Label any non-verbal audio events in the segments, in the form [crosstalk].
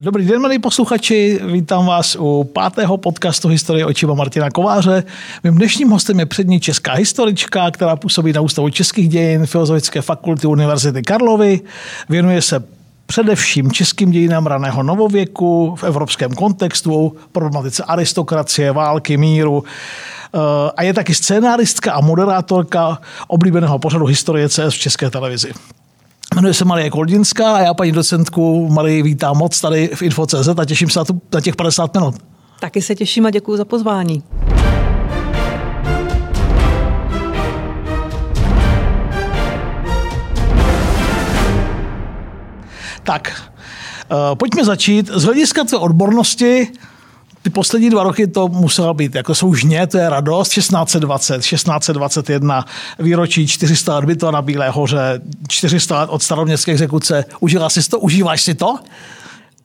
Dobrý den, milí posluchači, vítám vás u pátého podcastu Historie očiva Martina Kováře. Mým dnešním hostem je přední česká historička, která působí na Ústavu českých dějin Filozofické fakulty Univerzity Karlovy. Věnuje se především českým dějinám raného novověku v evropském kontextu, problematice aristokracie, války, míru eh, a je taky scénáristka a moderátorka oblíbeného pořadu Historie CS v České televizi. Jmenuji se Marie Koldinská a já paní docentku Marie vítám moc tady v Info.cz a těším se na, tu, na těch 50 minut. Taky se těším a děkuji za pozvání. Tak, uh, pojďme začít. Z hlediska té odbornosti ty poslední dva roky to muselo být, jako jsou žně, to je radost, 1620, 1621, výročí 400 let byto na Bílé hoře, 400 let od staroměstské exekuce. Užila jsi to, užíváš si to?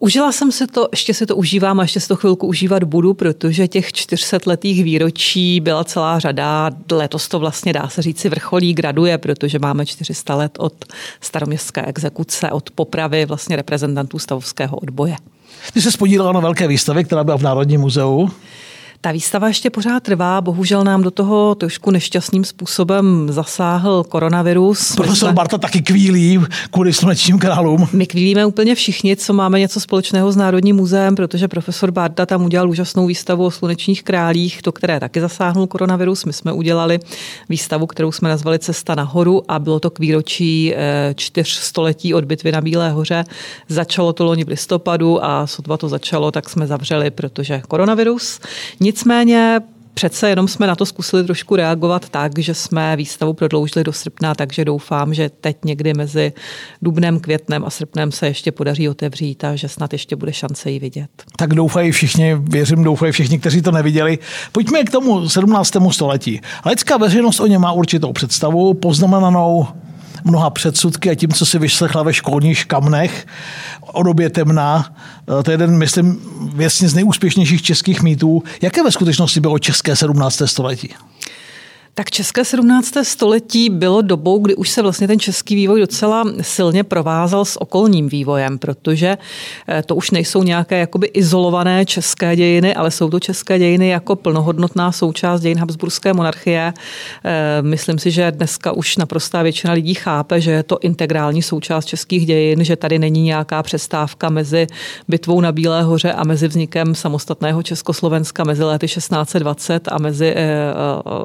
Užila jsem si to, ještě si to užívám a ještě si to chvilku užívat budu, protože těch 400 letých výročí byla celá řada. Letos to vlastně dá se říci vrcholí graduje, protože máme 400 let od staroměstské exekuce, od popravy vlastně reprezentantů stavovského odboje. Ty se spodílela na velké výstavě, která byla v Národním muzeu. Ta výstava ještě pořád trvá, bohužel nám do toho trošku nešťastným způsobem zasáhl koronavirus. Profesor jsme... Barta taky kvílí kvůli slunečním králům. My kvílíme úplně všichni, co máme něco společného s Národním muzeem, protože profesor Barta tam udělal úžasnou výstavu o slunečních králích, to které taky zasáhnul koronavirus. My jsme udělali výstavu, kterou jsme nazvali Cesta nahoru a bylo to k výročí eh, čtyř století od bitvy na Bílé hoře. Začalo to loni v listopadu a sotva to začalo, tak jsme zavřeli, protože koronavirus. Nicméně Přece jenom jsme na to zkusili trošku reagovat tak, že jsme výstavu prodloužili do srpna, takže doufám, že teď někdy mezi dubnem, květnem a srpnem se ještě podaří otevřít a že snad ještě bude šance ji vidět. Tak doufají všichni, věřím, doufají všichni, kteří to neviděli. Pojďme k tomu 17. století. Lidská veřejnost o něm má určitou představu, poznamenanou mnoha předsudky a tím, co si vyslechla ve školních kamnech o době temná. Eh, to je jeden, myslím, věcně z nejúspěšnějších českých mýtů. Jaké ve skutečnosti bylo české 17. století? Tak české 17. století bylo dobou, kdy už se vlastně ten český vývoj docela silně provázal s okolním vývojem, protože eh, to už nejsou nějaké jakoby izolované české dějiny, ale jsou to české dějiny jako plnohodnotná součást dějin Habsburské monarchie. Eh, myslím si, že dneska už naprostá většina lidí chápe, že je to integrální součást českých dějin, že tady není nějaká přestávka mezi bitvou na Bílé hoře a mezi vznikem samostatného Československa mezi lety 1620 a mezi eh,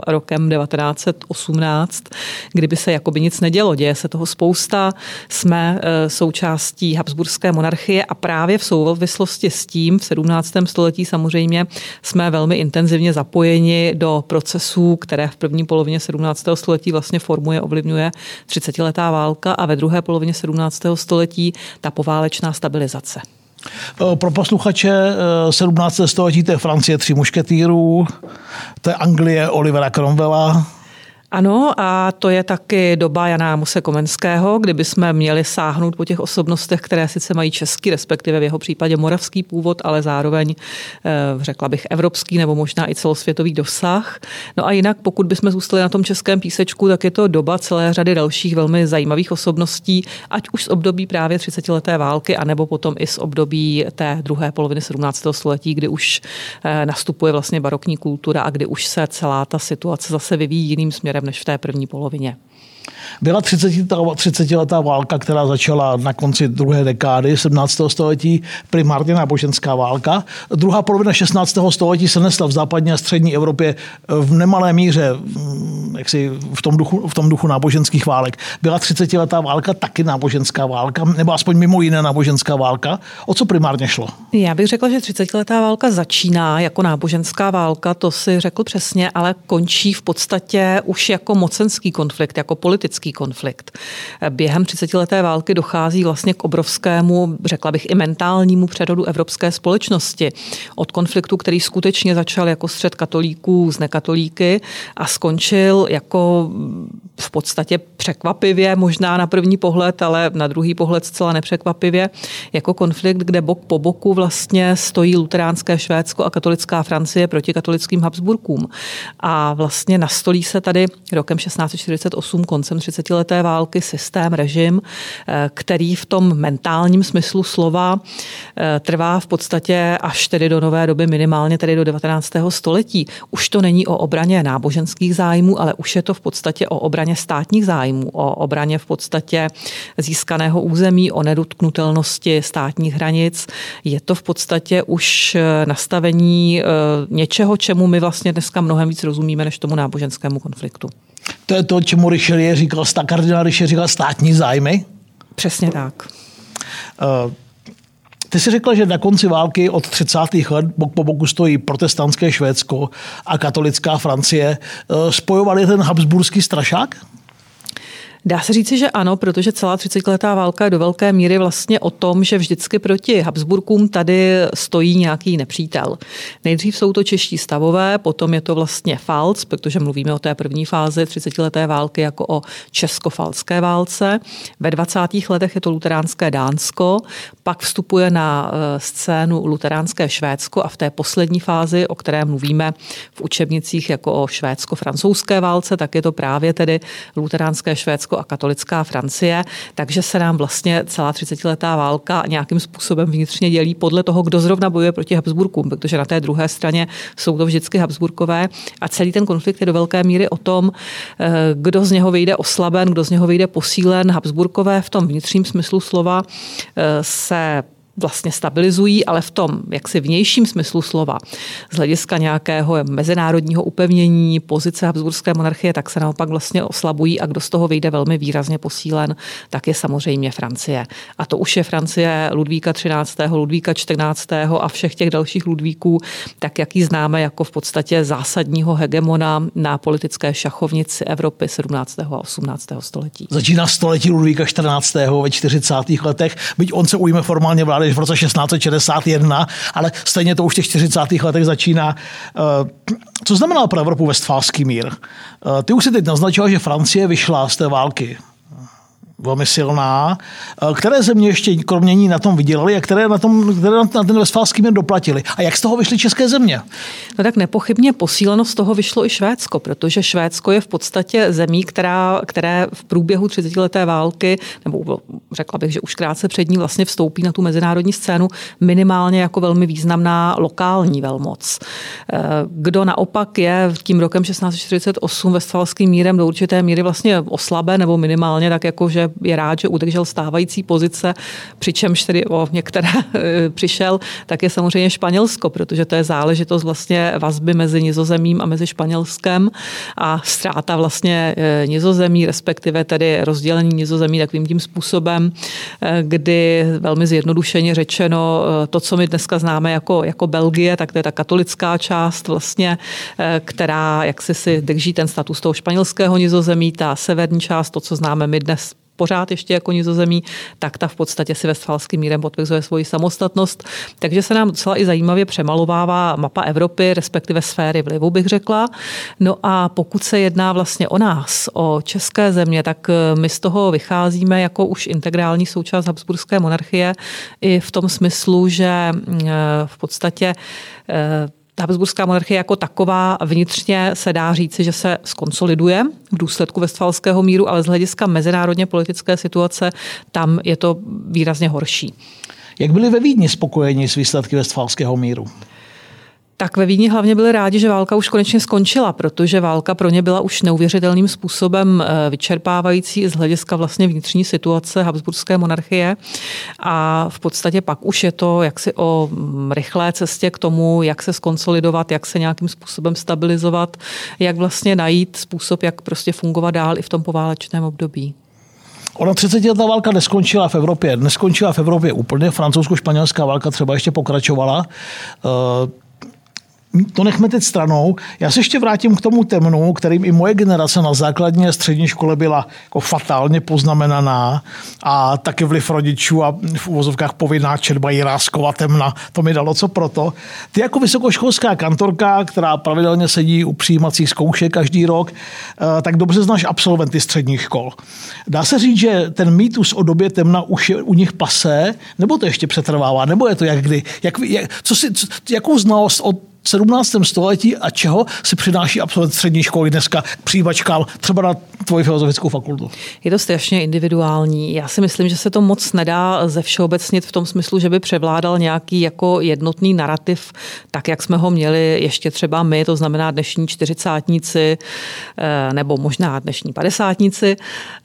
rokem 1918, kdyby se jakoby nic nedělo. Děje se toho spousta, jsme e, součástí Habsburské monarchie a právě v souvislosti s tím v 17. století samozřejmě jsme velmi intenzivně zapojeni do procesů, které v první polovině 17. století vlastně formuje, ovlivňuje 30-letá válka a ve druhé polovině 17. století ta poválečná stabilizace. E, pro posluchače 17. E, století to je Francie tři mušketýrů, to je Anglie Olivera Cromwella, ano, a to je taky doba Jana Muse Komenského, kdyby jsme měli sáhnout po těch osobnostech, které sice mají český, respektive v jeho případě moravský původ, ale zároveň, eh, řekla bych, evropský nebo možná i celosvětový dosah. No a jinak, pokud bychom zůstali na tom českém písečku, tak je to doba celé řady dalších velmi zajímavých osobností, ať už z období právě 30. války, anebo potom i z období té druhé poloviny 17. století, kdy už eh, nastupuje vlastně barokní kultura a kdy už se celá ta situace zase vyvíjí jiným směrem než v té první polovině. Byla 30, 30 letá válka, která začala na konci druhé dekády 17. století, primárně náboženská válka. Druhá polovina 16. století se nesla v západní a střední Evropě v nemalé míře mm, jaksi v, tom duchu, v tom duchu náboženských válek. Byla 30 letá válka taky náboženská válka, nebo aspoň mimo jiné náboženská válka. O co primárně šlo? Já bych řekla, že 30 letá válka začíná jako náboženská válka, to si řekl přesně, ale končí v podstatě už jako mocenský konflikt, jako politický politický konflikt. Během 30-leté války dochází vlastně k obrovskému, řekla bych, i mentálnímu přerodu evropské společnosti. Od konfliktu, který skutečně začal jako střed katolíků s nekatolíky a skončil jako v podstatě překvapivě, možná na první pohled, ale na druhý pohled zcela nepřekvapivě, jako konflikt, kde bok po boku vlastně stojí luteránské Švédsko a katolická Francie proti katolickým Habsburkům. A vlastně nastolí se tady rokem 1648, koncem 30. leté války, systém, režim, eh, který v tom mentálním smyslu slova eh, trvá v podstatě až tedy do nové doby, minimálně tedy do 19. století. Už to není o obraně náboženských zájmů, ale už je to v podstatě o obraně obraně státních zájmů, o obraně v podstatě získaného území, o nedotknutelnosti státních hranic. Je to v podstatě už nastavení eh, něčeho, čemu my vlastně dneska mnohem víc rozumíme, než tomu náboženskému konfliktu. To je to, čemu Richelieu říkal, kardinál Richelieu říkal státní zájmy? Přesně tak. Uh, ty jsi řekla, že na konci války od 30. let bok po boku stojí protestantské Švédsko a katolická Francie. Eh, spojovali ten habsburský strašák? Dá se říci, že ano, protože celá 30-letá válka je do velké míry vlastně o tom, že vždycky proti Habsburkům tady stojí nějaký nepřítel. Nejdřív jsou to čeští stavové, potom je to vlastně Falc, protože mluvíme o té první fázi 30-leté války jako o česko-falské válce. Ve 20. letech je to luteránské Dánsko, pak vstupuje na eh, scénu luteránské Švédsko a v té poslední fázi, o které mluvíme v učebnicích jako o švédsko-francouzské válce, tak je to právě tedy luteránské Švédsko a katolická Francie, takže se nám vlastně celá 30-letá válka nějakým způsobem vnitřně dělí podle toho, kdo zrovna bojuje proti Habsburkům, protože na té druhé straně jsou to vždycky Habsburkové a celý ten konflikt je do velké míry o tom, eh, kdo z něho vyjde oslaben, kdo z něho vyjde posílen. Habsburkové v tom vnitřním smyslu slova eh, se vlastně stabilizují, ale v tom jaksi vnějším smyslu slova, z hlediska nějakého mezinárodního upevnění pozice Habsburské monarchie, tak se naopak vlastně oslabují a kdo z toho vyjde velmi výrazně posílen, tak je samozřejmě Francie. A to už je Francie Ludvíka 13., Ludvíka 14. a všech těch dalších Ludvíků, tak jak ji známe jako v podstatě zásadního hegemona na politické šachovnici Evropy 17. a 18. století. Začíná století Ludvíka 14. ve 40. letech, byť on se ujme formálně vlády v roce 1661, ale stejně to už v těch 40. letech začíná. Eh, co znamená pro Evropu Westfálský mír? Eh, ty už si teď naznačila, že Francie vyšla z té války velmi silná. Eh, které země ještě kromě ní na tom vydělali a které na, tom, které na ten Westfálský mír doplatili? A jak z toho vyšly české země? No tak nepochybně posíleno z toho vyšlo i Švédsko, protože Švédsko je v podstatě zemí, která, které v průběhu 30 leté války, nebo řekla bych, že už krátce před ní vlastně vstoupí na tu mezinárodní scénu minimálně jako velmi významná lokální velmoc. Eh, kdo naopak je tím rokem 1648 Westfalským mírem do určité míry vlastně oslabe nebo minimálně tak jako, že je rád, že udržel stávající pozice, přičemž tedy o některé [laughs] eh, přišel, tak je samozřejmě Španělsko, protože to je záležitost vlastně vazby mezi Nizozemím a mezi Španělskem a ztráta vlastně eh, Nizozemí, respektive tedy rozdělení Nizozemí takovým tím způsobem, eh, kdy velmi zjednodušeně řečeno to, co my dneska známe jako, jako Belgie, tak to je ta katolická část vlastně, která jak si si drží ten status toho španělského nizozemí, ta severní část, to, co známe my dnes pořád ještě jako nizozemí, tak ta v podstatě si Westfalským mírem potvrzuje svoji samostatnost. Takže se nám docela i zajímavě přemalovává mapa Evropy, respektive sféry vlivu, bych řekla. No a pokud se jedná vlastně o nás, o české země, tak eh, my z toho vycházíme jako už integrální součást Habsburské monarchie i v tom smyslu, že eh, v podstatě eh, Habsburská monarchie jako taková vnitřně se dá říci, že se skonsoliduje v důsledku Westfalského míru, ale z hlediska mezinárodně politické situace tam je to výrazně horší. Jak byli ve Vídni spokojeni s výsledky Westfalského míru? Tak ve Vídni hlavně byli rádi, že válka už konečně skončila, protože válka pro ně byla už neuvěřitelným způsobem eh, vyčerpávající z hlediska vlastně vnitřní situace Habsburské monarchie. A v podstatě pak už je to jaksi o mm, rychlé cestě k tomu, jak se skonsolidovat, jak se nějakým způsobem stabilizovat, jak vlastně najít způsob, jak prostě fungovat dál i v tom poválečném období. Ona 30 letá válka neskončila v Evropě. Neskončila v Evropě úplně. Francouzsko-španělská válka třeba ještě pokračovala. To nechme teď stranou. Já se ještě vrátím k tomu temnu, kterým i moje generace na základní a střední škole byla jako fatálně poznamenaná a taky vliv rodičů a v uvozovkách povinná četba Jiráskova temna, to mi dalo co proto. Ty jako vysokoškolská kantorka, která pravidelně sedí u přijímacích zkoušek každý rok, eh, tak dobře znáš absolventy středních škol. Dá se říct, že ten mýtus o době temna už je u nich pasé, nebo to ještě přetrvává, nebo je to jak kdy? Jak, jak, co si, co, jakou znalost o 17. století a čeho si přináší absolvent střední školy dneska k přijímačkám třeba na tvoji filozofickou fakultu? Je to strašně individuální. Já si myslím, že se to moc nedá ze všeobecnit v tom smyslu, že by převládal nějaký jako jednotný narrativ, tak jak jsme ho měli ještě třeba my, to znamená dnešní čtyřicátníci, eh, nebo možná dnešní padesátníci.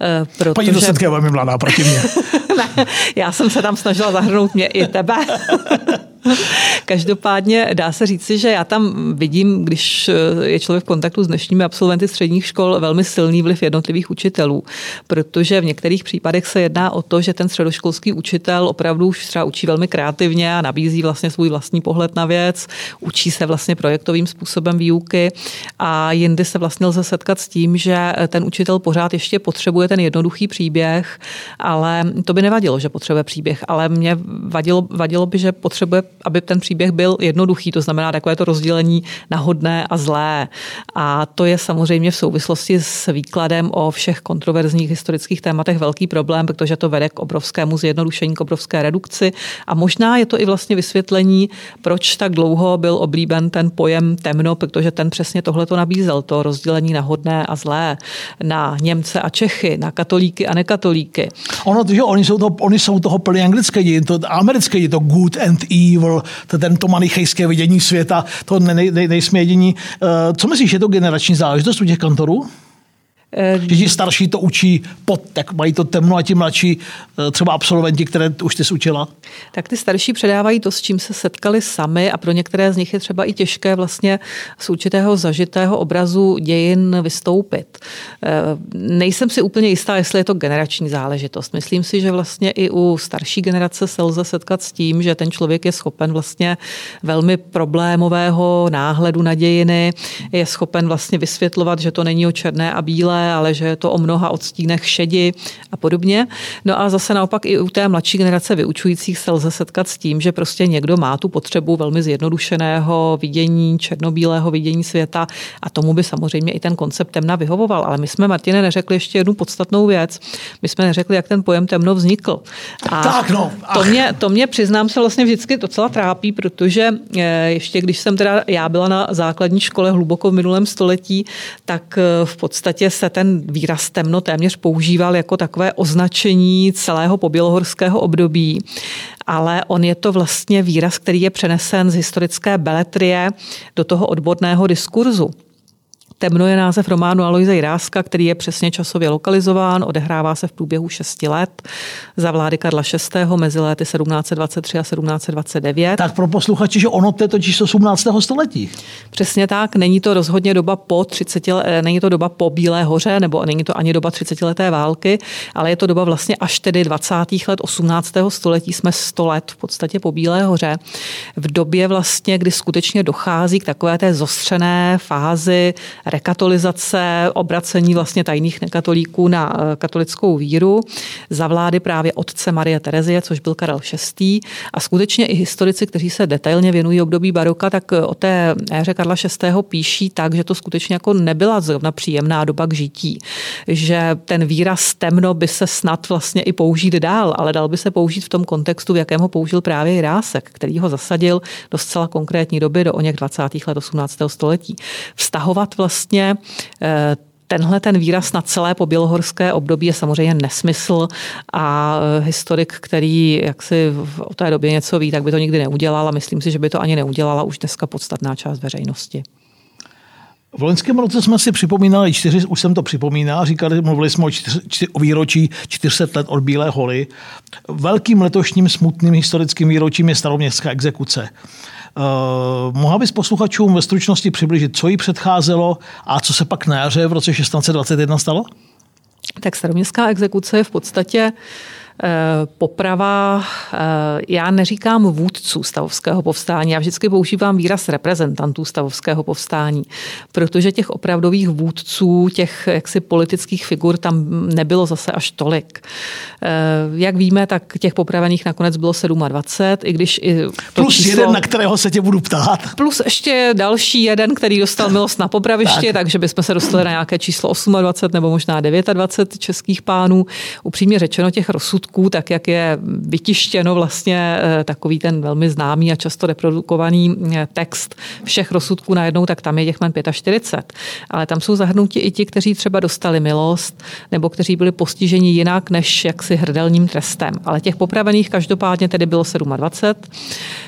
Eh, protože... Paní docentka je velmi mladá proti mě. [laughs] ne, já jsem se tam snažila zahrnout mě i tebe. [laughs] [laughs] Každopádně dá se říci, že já tam vidím, když je člověk v kontaktu s dnešními absolventy středních škol, velmi silný vliv jednotlivých učitelů, protože v některých případech se jedná o to, že ten středoškolský učitel opravdu už třeba učí velmi kreativně a nabízí vlastně svůj vlastní pohled na věc, učí se vlastně projektovým způsobem výuky a jindy se vlastně lze setkat s tím, že ten učitel pořád ještě potřebuje ten jednoduchý příběh, ale to by nevadilo, že potřebuje příběh, ale mě vadilo, vadilo by, že potřebuje aby ten příběh byl jednoduchý, to znamená takové to rozdělení na hodné a zlé. A to je samozřejmě v souvislosti s výkladem o všech kontroverzních historických tématech velký problém, protože to vede k obrovskému zjednodušení, k obrovské redukci. A možná je to i vlastně vysvětlení, proč tak dlouho byl oblíben ten pojem temno, protože ten přesně tohle to nabízel, to rozdělení na hodné a zlé, na Němce a Čechy, na katolíky a nekatolíky. Ono, že oni jsou toho, oni jsou toho plně anglické dějiny, to americké dějiny, to good and evil, to tento manichejské vidění světa, to ne, ne, nejsme jediní. Eh, co myslíš, je to generační záležitost u těch kantorů? Eh, že ti starší to učí pod, tak mají to temno a ti mladší eh, třeba absolventi, které už ty jsi učila? Tak ty starší předávají to, s čím se setkali sami a pro některé z nich je třeba i těžké vlastně z určitého zažitého obrazu dějin vystoupit. Eh, nejsem si úplně jistá, jestli je to generační záležitost. Myslím si, že vlastně i u starší generace se lze setkat s tím, že ten člověk je schopen vlastně velmi problémového náhledu na dějiny, je schopen vlastně vysvětlovat, že to není o černé a bílé, ale že je to o mnoha odstínech šedi a podobně. No a zase naopak i u té mladší generace vyučujících se lze setkat s tím, že prostě někdo má tu potřebu velmi zjednodušeného vidění, černobílého vidění světa a tomu by samozřejmě i ten koncept temna vyhovoval. Ale my jsme, Martine, neřekli ještě jednu podstatnou věc. My jsme neřekli, jak ten pojem temno vznikl. A tak no. To mě, to mě, přiznám se, vlastně vždycky docela trápí, protože eh, ještě když jsem teda já byla na základní škole hluboko v minulém století, tak eh, v podstatě se ten výraz temno téměř používal jako takové označení celého pobělohorského období ale on je to vlastně výraz, který je přenesen z historické beletrie do toho odborného diskurzu. Temno je název románu Aloise Jiráska, který je přesně časově lokalizován, odehrává se v průběhu šesti let za vlády Karla VI. mezi lety 1723 a 1729. Tak pro posluchače, že ono to je totiž 18. století. Přesně tak, není to rozhodně doba po 30, není to doba po Bílé hoře, nebo není to ani doba 30 leté války, ale je to doba vlastně až tedy 20. let 18. století, jsme 100 let v podstatě po Bílé hoře. V době vlastně, kdy skutečně dochází k takové té zostřené fázi rekatolizace, obracení vlastně tajných nekatolíků na eh, katolickou víru za vlády právě otce Marie Terezie, což byl Karel VI. A skutečně i historici, kteří se detailně věnují období baroka, tak eh, o té éře Karla VI. píší tak, že to skutečně jako nebyla zrovna příjemná doba k žití. Že ten výraz temno by se snad vlastně i použít dál, ale dal by se použít v tom kontextu, v jakém ho použil právě Jirásek, který ho zasadil do zcela konkrétní doby, do o něch 20. let 18. století. Vztahovat vlastně vlastně eh, tenhle ten výraz na celé pobělohorské období je samozřejmě nesmysl a eh, historik, který jak si o té době něco ví, tak by to nikdy neudělal a myslím si, že by to ani neudělala už dneska podstatná část veřejnosti. V loňském roce jsme si připomínali čtyři, už jsem to připomínal, říkali, mluvili jsme o, čtyř, čtyř, o výročí 400 let od Bílé hory. Velkým letošním smutným historickým výročím je staroměstská exekuce. Uh, mohla bys posluchačům ve stručnosti přiblížit, co jí předcházelo a co se pak na jaře v roce 1621 stalo? Tak staroměstská exekuce je v podstatě Poprava, já neříkám vůdců stavovského povstání, já vždycky používám výraz reprezentantů stavovského povstání, protože těch opravdových vůdců, těch jaksi politických figur tam nebylo zase až tolik. Jak víme, tak těch popravených nakonec bylo 27, i když i to Plus číslo, jeden, na kterého se tě budu ptát. Plus ještě další jeden, který dostal [laughs] milost na popraviště, tak. takže bychom se dostali na nějaké číslo 28 nebo možná 29 českých pánů. Upřímně řečeno těch rozsudků, tak jak je vytištěno vlastně eh, takový ten velmi známý a často reprodukovaný eh, text všech rozsudků najednou, tak tam je těch men 45. Ale tam jsou zahrnuti i ti, kteří třeba dostali milost nebo kteří byli postiženi jinak než jaksi hrdelním trestem. Ale těch popravených každopádně tedy bylo 27.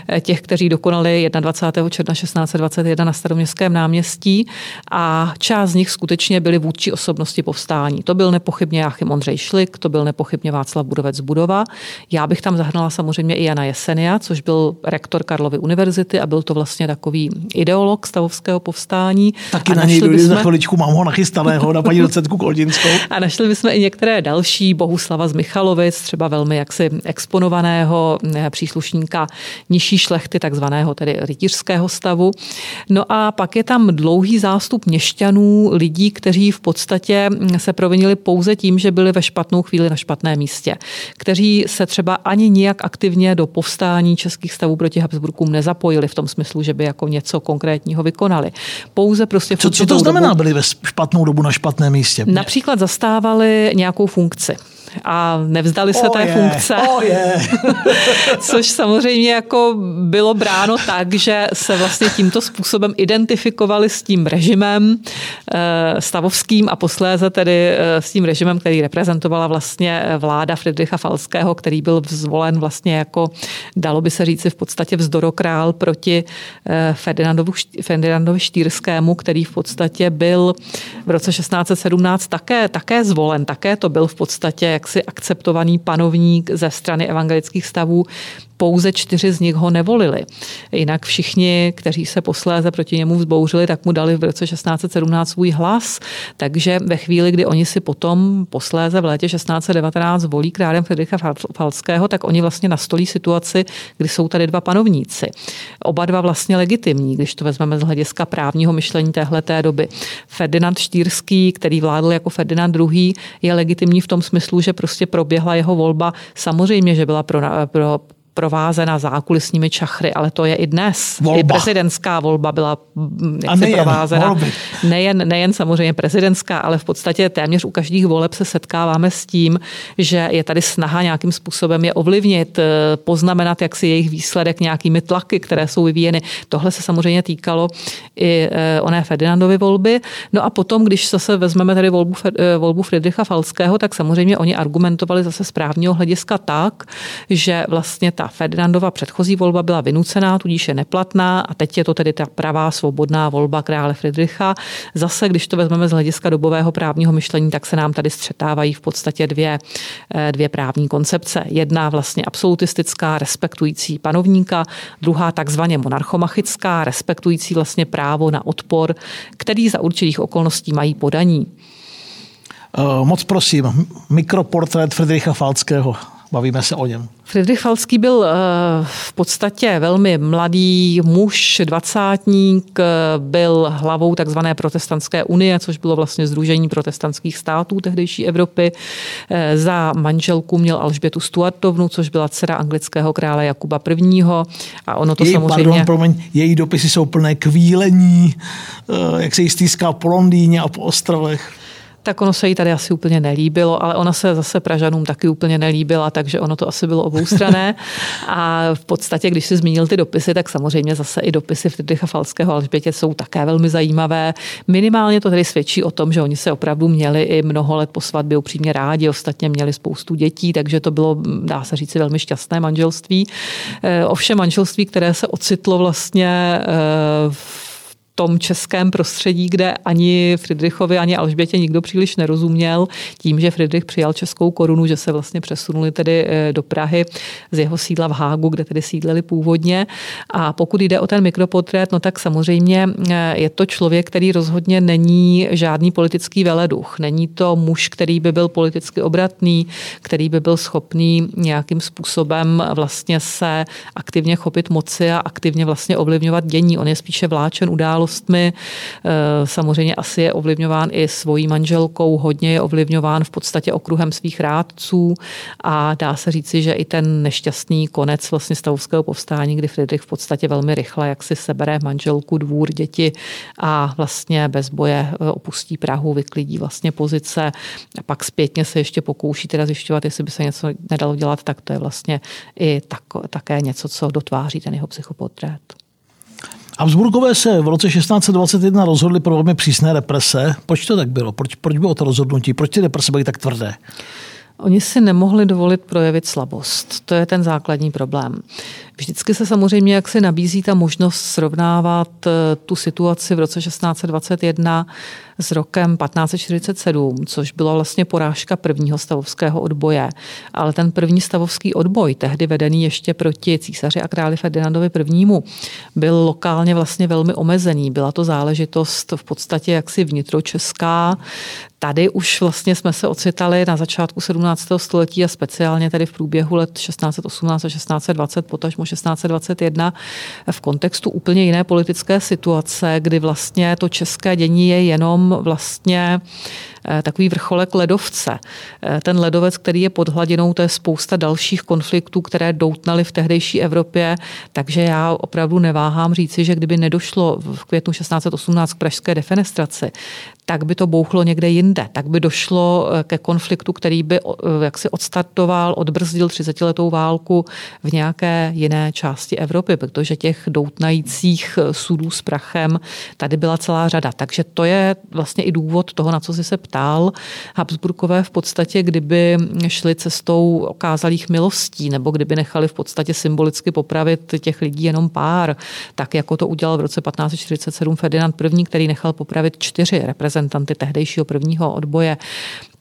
Eh, těch, kteří dokonali 21. června 1621 na staroměstském náměstí a část z nich skutečně byly vůdčí osobnosti povstání. To byl nepochybně Jáchym Ondřej Šlik, to byl nepochybně Václav Budovec Budova. Já bych tam zahrnula samozřejmě i Jana Jesenia, což byl rektor Karlovy univerzity a byl to vlastně takový ideolog stavovského povstání. Taky a na něj byli za chviličku, mám ho nachystaného na paní docentku Koldinskou. [laughs] A našli bychom i některé další, Bohuslava z Michalovic, třeba velmi jaksi exponovaného eh, příslušníka nižší šlechty, takzvaného tedy rytířského stavu. No a pak je tam dlouhý zástup měšťanů, lidí, kteří v podstatě se provinili pouze tím, že byli ve špatnou chvíli na špatném místě, kteří se třeba ani nijak aktivně do povstání českých stavů proti Habsburkům nezapojili v tom smyslu, že by jako něco konkrétního vykonali. Pouze prostě co, co to znamená, dobu, byli ve špatnou dobu na špatném místě? Například zastávali nějakou funkci a nevzdali se oh té je, funkce. Oh je. [laughs] Což samozřejmě jako bylo bráno tak, že se vlastně tímto způsobem identifikovali s tím režimem eh, stavovským a posléze tedy eh, s tím režimem, který reprezentovala vlastně vláda Friedricha Falského, který byl zvolen vlastně jako, dalo by se říci v podstatě vzdorokrál proti eh, Ferdinandovi, Ferdinandovi Štýrskému, který v podstatě byl v roce 1617 také, také zvolen, také to byl v podstatě jaksi akceptovaný panovník ze strany evangelických stavů, pouze čtyři z nich ho nevolili. Jinak všichni, kteří se posléze proti němu vzbouřili, tak mu dali v roce 1617 svůj hlas. Takže ve chvíli, kdy oni si potom posléze v létě 1619 volí králem Friedricha Falského, tak oni vlastně nastolí situaci, kdy jsou tady dva panovníci. Oba dva vlastně legitimní, když to vezmeme z hlediska právního myšlení téhleté doby. Ferdinand Štýrský, který vládl jako Ferdinand II., je legitimní v tom smyslu, že prostě proběhla jeho volba. Samozřejmě, že byla pro, pro provázena zákulisními čachry, ale to je i dnes. Volba. I prezidentská volba byla mm, jak A nejen, provázena. Nejen, nejen samozřejmě prezidentská, ale v podstatě téměř u každých voleb se setkáváme s tím, že je tady snaha nějakým způsobem je ovlivnit, eh, poznamenat jak si jejich výsledek nějakými tlaky, které jsou vyvíjeny. Tohle se samozřejmě týkalo i eh, oné Ferdinandovy volby. No a potom, když zase vezmeme tady volbu, eh, volbu Friedricha Falského, tak samozřejmě oni argumentovali zase z právního hlediska tak, že vlastně ta ta Ferdinandova předchozí volba byla vynucená, tudíž je neplatná a teď je to tedy ta pravá svobodná volba krále Friedricha. Zase, když to vezmeme z hlediska dobového právního myšlení, tak se nám tady střetávají v podstatě dvě, eh, dvě právní koncepce. Jedna vlastně absolutistická, respektující panovníka, druhá takzvaně monarchomachická, respektující vlastně právo na odpor, který za určitých okolností mají podaní. Uh, moc prosím, mikroportrét Friedricha Falckého. Bavíme se o něm. Friedrich Falský byl eh, v podstatě velmi mladý muž, dvacátník, eh, byl hlavou takzvané protestantské unie, což bylo vlastně združení protestantských států tehdejší Evropy. Eh, za manželku měl Alžbětu Stuartovnu, což byla dcera anglického krále Jakuba I. A ono to její, samozřejmě... Pardon, promiň, její dopisy jsou plné kvílení, jak se jí stýská po Londýně a po ostrovech tak ono se jí tady asi úplně nelíbilo, ale ona se zase Pražanům taky úplně nelíbila, takže ono to asi bylo oboustrané. [laughs] A v podstatě, když si zmínil ty dopisy, tak samozřejmě zase i dopisy Friedricha Falského Alžbětě jsou také velmi zajímavé. Minimálně to tedy svědčí o tom, že oni se opravdu měli i mnoho let po svatbě upřímně rádi, ostatně měli spoustu dětí, takže to bylo, dá se říct, velmi šťastné manželství. Eh, ovšem manželství, které se ocitlo vlastně eh, v tom českém prostředí, kde ani Friedrichovi, ani Alžbětě nikdo příliš nerozuměl, tím, že Friedrich přijal českou korunu, že se vlastně přesunuli tedy eh, do Prahy z jeho sídla v Hágu, kde tedy sídleli původně. A pokud jde o ten mikroportrét, no tak samozřejmě eh, je to člověk, který rozhodně není žádný politický veleduch. Není to muž, který by byl politicky obratný, který by byl schopný nějakým způsobem vlastně se aktivně chopit moci a aktivně vlastně ovlivňovat dění. On je spíše vláčen událostmi. Eh, samozřejmě asi je ovlivňován i svojí manželkou, hodně je ovlivňován v podstatě okruhem svých rádců a dá se říci, že i ten nešťastný konec vlastně stavovského povstání, kdy Friedrich v podstatě velmi rychle jak si sebere manželku, dvůr, děti a vlastně bez boje eh, opustí Prahu, vyklidí vlastně pozice a pak zpětně se ještě pokouší teda zjišťovat, jestli by se něco nedalo dělat, tak to je vlastně i tak, také něco, co dotváří ten jeho psychoportrét. Habsburgové se v roce 1621 rozhodli pro velmi přísné represe. Proč to tak bylo? Proč, proč bylo to rozhodnutí? Proč ty represe byly tak tvrdé? Oni si nemohli dovolit projevit slabost. To je ten základní problém. Vždycky se samozřejmě, jak se nabízí ta možnost srovnávat eh, tu situaci v roce 1621 s rokem 1547, což byla vlastně porážka prvního stavovského odboje. Ale ten první stavovský odboj, tehdy vedený ještě proti císaři a králi Ferdinandovi I., byl lokálně vlastně velmi omezený. Byla to záležitost v podstatě jaksi vnitročeská. Tady už vlastně jsme se ocitali na začátku 17. století a speciálně tady v průběhu let 1618 a 1620, potažmo 1621, v kontextu úplně jiné politické situace, kdy vlastně to české dění je jenom vlastně takový vrcholek ledovce. Eh, ten ledovec, který je pod hladinou, to je spousta dalších konfliktů, které doutnaly v tehdejší Evropě, takže já opravdu neváhám říci, že kdyby nedošlo v květnu 1618 k pražské defenestraci, tak by to bouchlo někde jinde. Tak by došlo eh, ke konfliktu, který by jaksi odstartoval, odbrzdil 30-letou válku v nějaké jiné části Evropy, protože těch doutnajících sudů s prachem tady byla celá řada. Takže to je vlastně i důvod toho, na co si se ptal. Habsburkové v podstatě, kdyby šli cestou okázalých milostí, nebo kdyby nechali v podstatě symbolicky popravit těch lidí jenom pár, tak jako to udělal v roce 1547 Ferdinand I., který nechal popravit čtyři reprezentanty tehdejšího prvního odboje,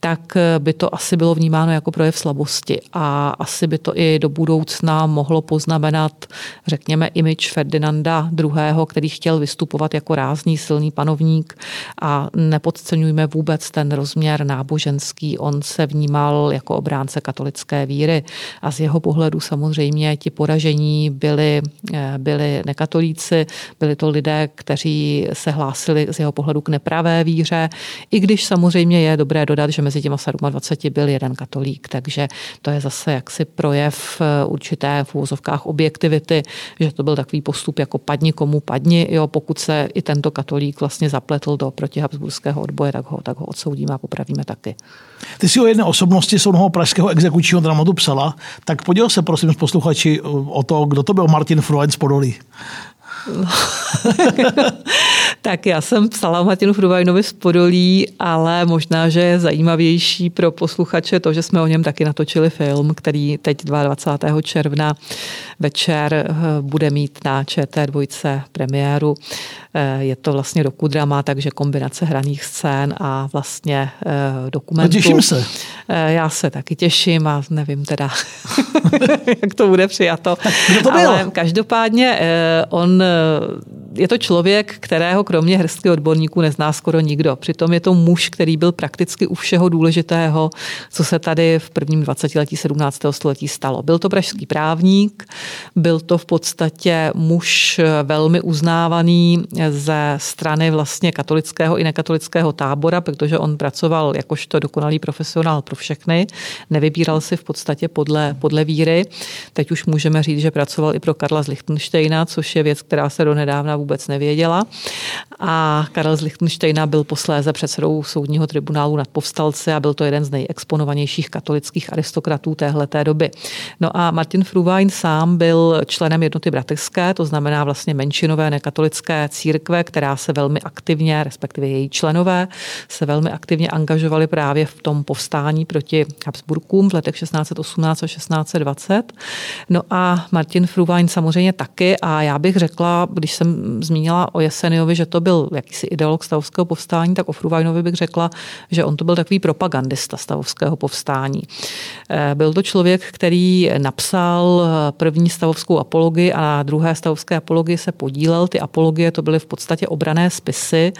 tak by to asi bylo vnímáno jako projev slabosti a asi by to i do budoucna mohlo poznamenat, řekněme, imič Ferdinanda II., který chtěl vystupovat jako rázný silný panovník a nepodceňujme vůbec ten rozměr náboženský. On se vnímal jako obránce katolické víry a z jeho pohledu samozřejmě ti poražení byli, byli nekatolíci, byli to lidé, kteří se hlásili z jeho pohledu k nepravé víře, i když samozřejmě je dobré dodat, že mezi těma 27 byl jeden katolík, takže to je zase jaksi projev eh, určité v úvozovkách objektivity, že to byl takový postup jako padni komu padni, jo, pokud se i tento katolík vlastně zapletl do protihabsburského odboje, tak ho, tak ho odsoudíme a popravíme taky. Ty si o jedné osobnosti soudného pražského exekučního dramatu psala, tak poděl se prosím s posluchači o to, kdo to byl Martin Fruin z Podolí. [laughs] Tak já jsem psala Martinu Fruvajnovi z Podolí, ale možná, že je zajímavější pro posluchače to, že jsme o něm taky natočili film, který teď 22. června večer eh, bude mít na ČT2 premiéru. Eh, je to vlastně drama, takže kombinace hraných scén a vlastně eh, dokumentů. No těším se. Já se taky těším a nevím teda, [laughs] jak to bude přijato. to bylo? Ale každopádně on je to člověk, kterého kromě hrstky odborníků nezná skoro nikdo. Přitom je to muž, který byl prakticky u všeho důležitého, co se tady v prvním 20 letí 17. století stalo. Byl to pražský právník, byl to v podstatě muž velmi uznávaný ze strany vlastně katolického i nekatolického tábora, protože on pracoval jakožto dokonalý profesionál pro všechny, nevybíral si v podstatě podle, podle víry. Teď už můžeme říct, že pracoval i pro Karla z Lichtensteina, což je věc, která se donedávna vůbec nevěděla. A Karel z Lichtensteina byl posléze předsedou soudního tribunálu nad povstalce a byl to jeden z nejexponovanějších katolických aristokratů téhleté doby. No a Martin Fruwein sám byl členem jednoty bratrské, to znamená vlastně menšinové nekatolické církve, která se velmi aktivně, respektive její členové, se velmi aktivně angažovali právě v tom povstání proti Habsburkům v letech 1618 a 1620. No a Martin Fruwein samozřejmě taky a já bych řekla, když jsem zmínila o Jeseniovi, že to byl jakýsi ideolog stavovského povstání, tak o Fruvajnovi bych řekla, že on to byl takový propagandista stavovského povstání. Eh, byl to člověk, který napsal první stavovskou apologii a na druhé stavovské apologii se podílel. Ty apologie to byly v podstatě obrané spisy,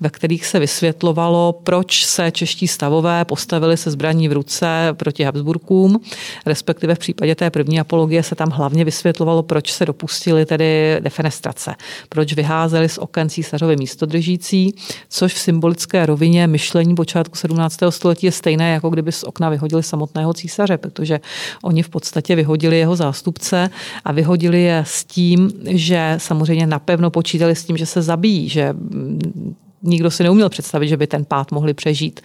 ve kterých se vysvětlovalo, proč se čeští stavové postavili se zbraní v ruce proti Habsburkům, respektive v případě té první apologie se tam hlavně vysvětlovalo, proč se dopustili tedy defenestrace, proč vyházeli z oken císařovy místodržící, což v symbolické rovině myšlení počátku 17. století je stejné, jako kdyby z okna vyhodili samotného císaře, protože oni v podstatě vyhodili jeho zástupce a vyhodili je s tím, že samozřejmě napevno počítali s tím, že se zabijí, že nikdo si neuměl představit, že by ten pád mohli přežít.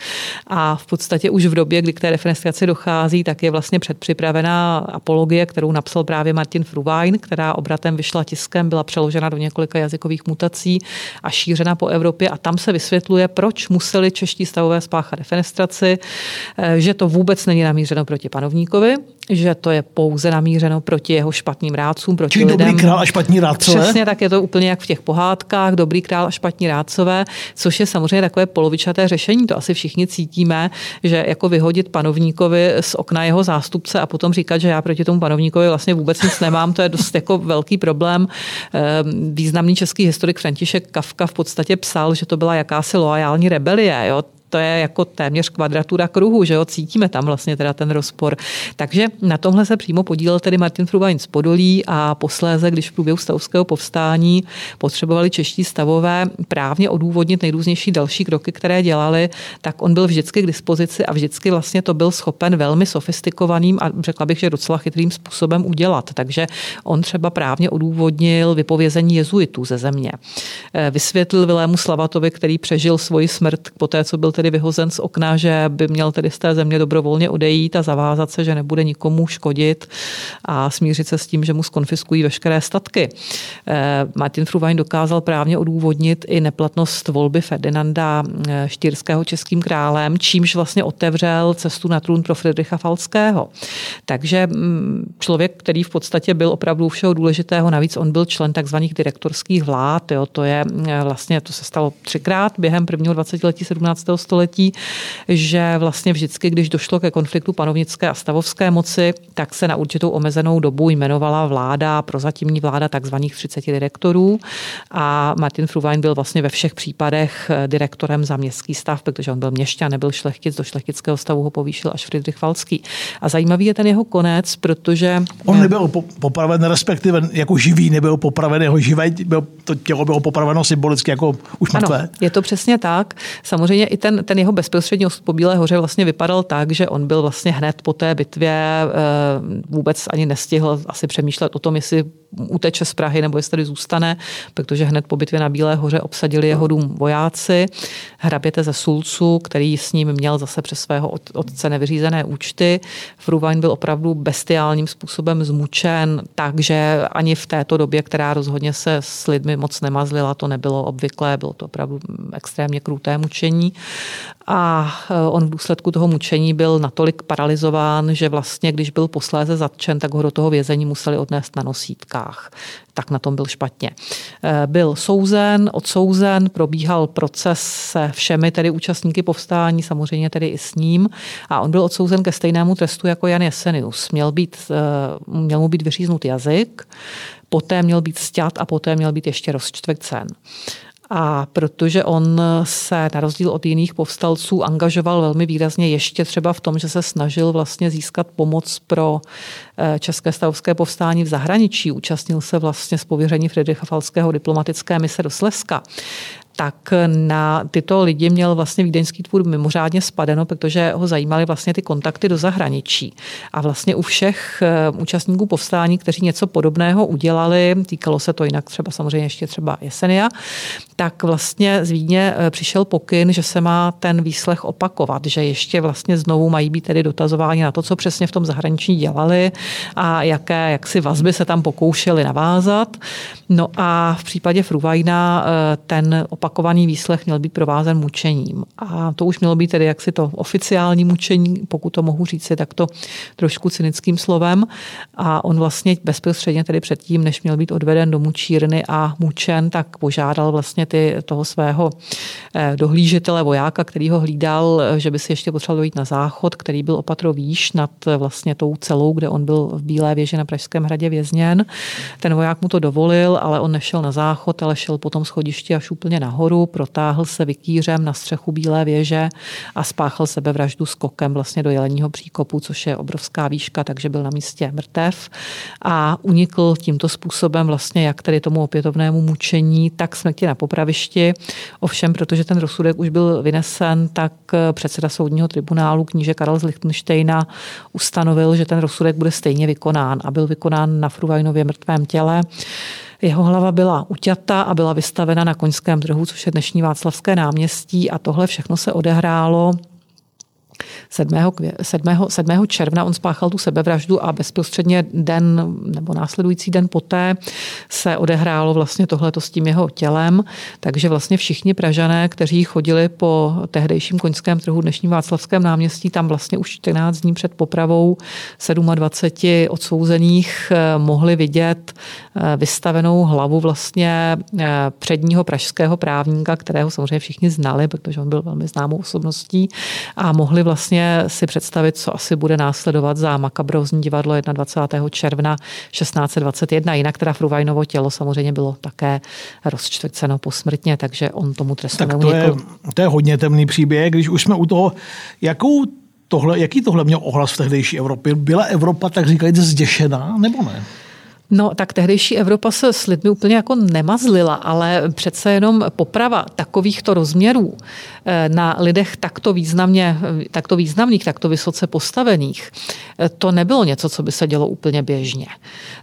A v podstatě už v době, kdy k té defenestraci dochází, tak je vlastně předpřipravená apologie, kterou napsal právě Martin Fruwein, která obratem vyšla tiskem, byla přeložena do několika jazykových mutací a šířena po Evropě a tam se vysvětluje, proč museli čeští stavové spáchat defenestraci, eh, že to vůbec není namířeno proti panovníkovi, že to je pouze namířeno proti jeho špatným rádcům, proti Čili lidem. dobrý král a špatní rádcové? Přesně tak je to úplně jak v těch pohádkách, dobrý král a špatní rádcové, což je samozřejmě takové polovičaté řešení. To asi všichni cítíme, že jako vyhodit panovníkovi z okna jeho zástupce a potom říkat, že já proti tomu panovníkovi vlastně vůbec nic nemám, to je dost jako velký problém. Ehm, významný český historik František Kafka v podstatě psal, že to byla jakási loajální rebelie. Jo? To je jako téměř kvadratura kruhu, že jo, cítíme tam vlastně teda ten rozpor. Takže na tomhle se přímo podílel tedy Martin Frubain z Podolí a posléze, když v průběhu stavovského povstání potřebovali čeští stavové právně odůvodnit nejrůznější další kroky, které dělali, tak on byl vždycky k dispozici a vždycky vlastně to byl schopen velmi sofistikovaným a řekla bych, že docela chytrým způsobem udělat. Takže on třeba právně odůvodnil vypovězení jezuitů ze země. Eh, vysvětlil Vilému Slavatovi, který přežil svoji smrt po té, co byl tedy vyhozen z okna, že by měl tedy z té země dobrovolně odejít a zavázat se, že nebude nikomu škodit a smířit se s tím, že mu skonfiskují veškeré statky. Eh, Martin Fruvain dokázal právně odůvodnit i neplatnost volby Ferdinanda eh, Štýrského českým králem, čímž vlastně otevřel cestu na trůn pro Friedricha Falského. Takže mm, člověk, který v podstatě byl opravdu všeho důležitého, navíc on byl člen takzvaných direktorských vlád, jo, to je eh, vlastně, to se stalo třikrát během prvního 20 letí 17 století, že vlastně vždycky, když došlo ke konfliktu panovnické a stavovské moci, tak se na určitou omezenou dobu jmenovala vláda, prozatímní vláda takzvaných 30 direktorů a Martin Fruwein byl vlastně ve všech případech direktorem za městský stav, protože on byl měšťan, nebyl šlechtic, do šlechtického stavu ho povýšil až Friedrich Falský. A zajímavý je ten jeho konec, protože... On nebyl popraven, respektive jako živý, nebyl popraven jeho živé, byl, to tělo bylo popraveno symbolicky jako už mrtvé. Ano, je to přesně tak. Samozřejmě i ten ten, ten jeho bezprostřední osud po Bílé hoře vlastně vypadal tak, že on byl vlastně hned po té bitvě eh, vůbec ani nestihl asi přemýšlet o tom, jestli uteče z Prahy nebo jestli tady zůstane, protože hned po bitvě na Bílé hoře obsadili jeho dům vojáci, hraběte ze Sulcu, který s ním měl zase přes svého otce nevyřízené účty. Fruvain byl opravdu bestiálním způsobem zmučen, takže ani v této době, která rozhodně se s lidmi moc nemazlila, to nebylo obvyklé, bylo to opravdu extrémně kruté mučení. A eh, on v důsledku toho mučení byl natolik paralizován, že vlastně, když byl posléze zatčen, tak ho do toho vězení museli odnést na nosítkách. Tak na tom byl špatně. Eh, byl souzen, odsouzen, probíhal proces se všemi tedy účastníky povstání, samozřejmě tedy i s ním. A on byl odsouzen ke stejnému trestu jako Jan Jesenius. Měl, být, eh, měl mu být vyříznut jazyk, poté měl být stět a poté měl být ještě rozčtvrcen. A protože on se na rozdíl od jiných povstalců angažoval velmi výrazně ještě třeba v tom, že se snažil vlastně získat pomoc pro eh, České stavovské povstání v zahraničí. Účastnil se vlastně z pověření Friedricha Falského diplomatické mise do Slezska tak na tyto lidi měl vlastně vídeňský tvůr mimořádně spadeno, protože ho zajímaly vlastně ty kontakty do zahraničí. A vlastně u všech eh, účastníků povstání, kteří něco podobného udělali, týkalo se to jinak třeba samozřejmě ještě třeba Jesenia, tak vlastně z Vídně eh, přišel pokyn, že se má ten výslech opakovat, že ještě vlastně znovu mají být tedy dotazováni na to, co přesně v tom zahraničí dělali a jaké jaksi vazby se tam pokoušeli navázat. No a v případě Fruvajna eh, ten opakovaný výslech měl být provázen mučením. A to už mělo být tedy jaksi to oficiální mučení, pokud to mohu říct si takto trošku cynickým slovem. A on vlastně bezprostředně tedy předtím, než měl být odveden do mučírny a mučen, tak požádal vlastně ty, toho svého eh, dohlížitele vojáka, který ho hlídal, že by si ještě potřeboval dojít na záchod, který byl opatro výš nad vlastně tou celou, kde on byl v Bílé věži na Pražském hradě vězněn. Ten voják mu to dovolil, ale on nešel na záchod, ale šel po tom schodišti až úplně nahoru, protáhl se vykýřem na střechu Bílé věže a spáchal sebevraždu skokem vlastně do jeleního příkopu, což je obrovská výška, takže byl na místě mrtev a unikl tímto způsobem vlastně jak tedy tomu opětovnému mučení, tak smrti na popravišti. Ovšem, protože ten rozsudek už byl vynesen, tak předseda soudního tribunálu kníže Karel z Lichtensteina ustanovil, že ten rozsudek bude stejně vykonán a byl vykonán na Fruvajnově mrtvém těle. Jeho hlava byla uťata a byla vystavena na koňském trhu, což je dnešní Václavské náměstí a tohle všechno se odehrálo 7. 7. 7. června on spáchal tu sebevraždu a bezprostředně den nebo následující den poté se odehrálo vlastně tohleto s tím jeho tělem. Takže vlastně všichni Pražané, kteří chodili po tehdejším koňském trhu dnešním Václavském náměstí, tam vlastně už 14 dní před popravou 27 odsouzených eh, mohli vidět eh, vystavenou hlavu vlastně eh, předního pražského právníka, kterého samozřejmě všichni znali, protože on byl velmi známou osobností a mohli vlastně si představit, co asi bude následovat za makabrozní divadlo 21. června 1621. Jinak teda Fruvajnovo tělo samozřejmě bylo také rozčtvrceno posmrtně, takže on tomu trestu tak to je, to je hodně temný příběh, když už jsme u toho, jakou tohle, jaký tohle měl ohlas v tehdejší Evropě? Byla Evropa tak říkajíc zděšená, nebo ne? No, tak tehdejší Evropa se s lidmi úplně jako nemazlila, ale přece jenom poprava takovýchto rozměrů eh, na lidech takto významně, takto významných, takto vysoce postavených, eh, to nebylo něco, co by se dělo úplně běžně.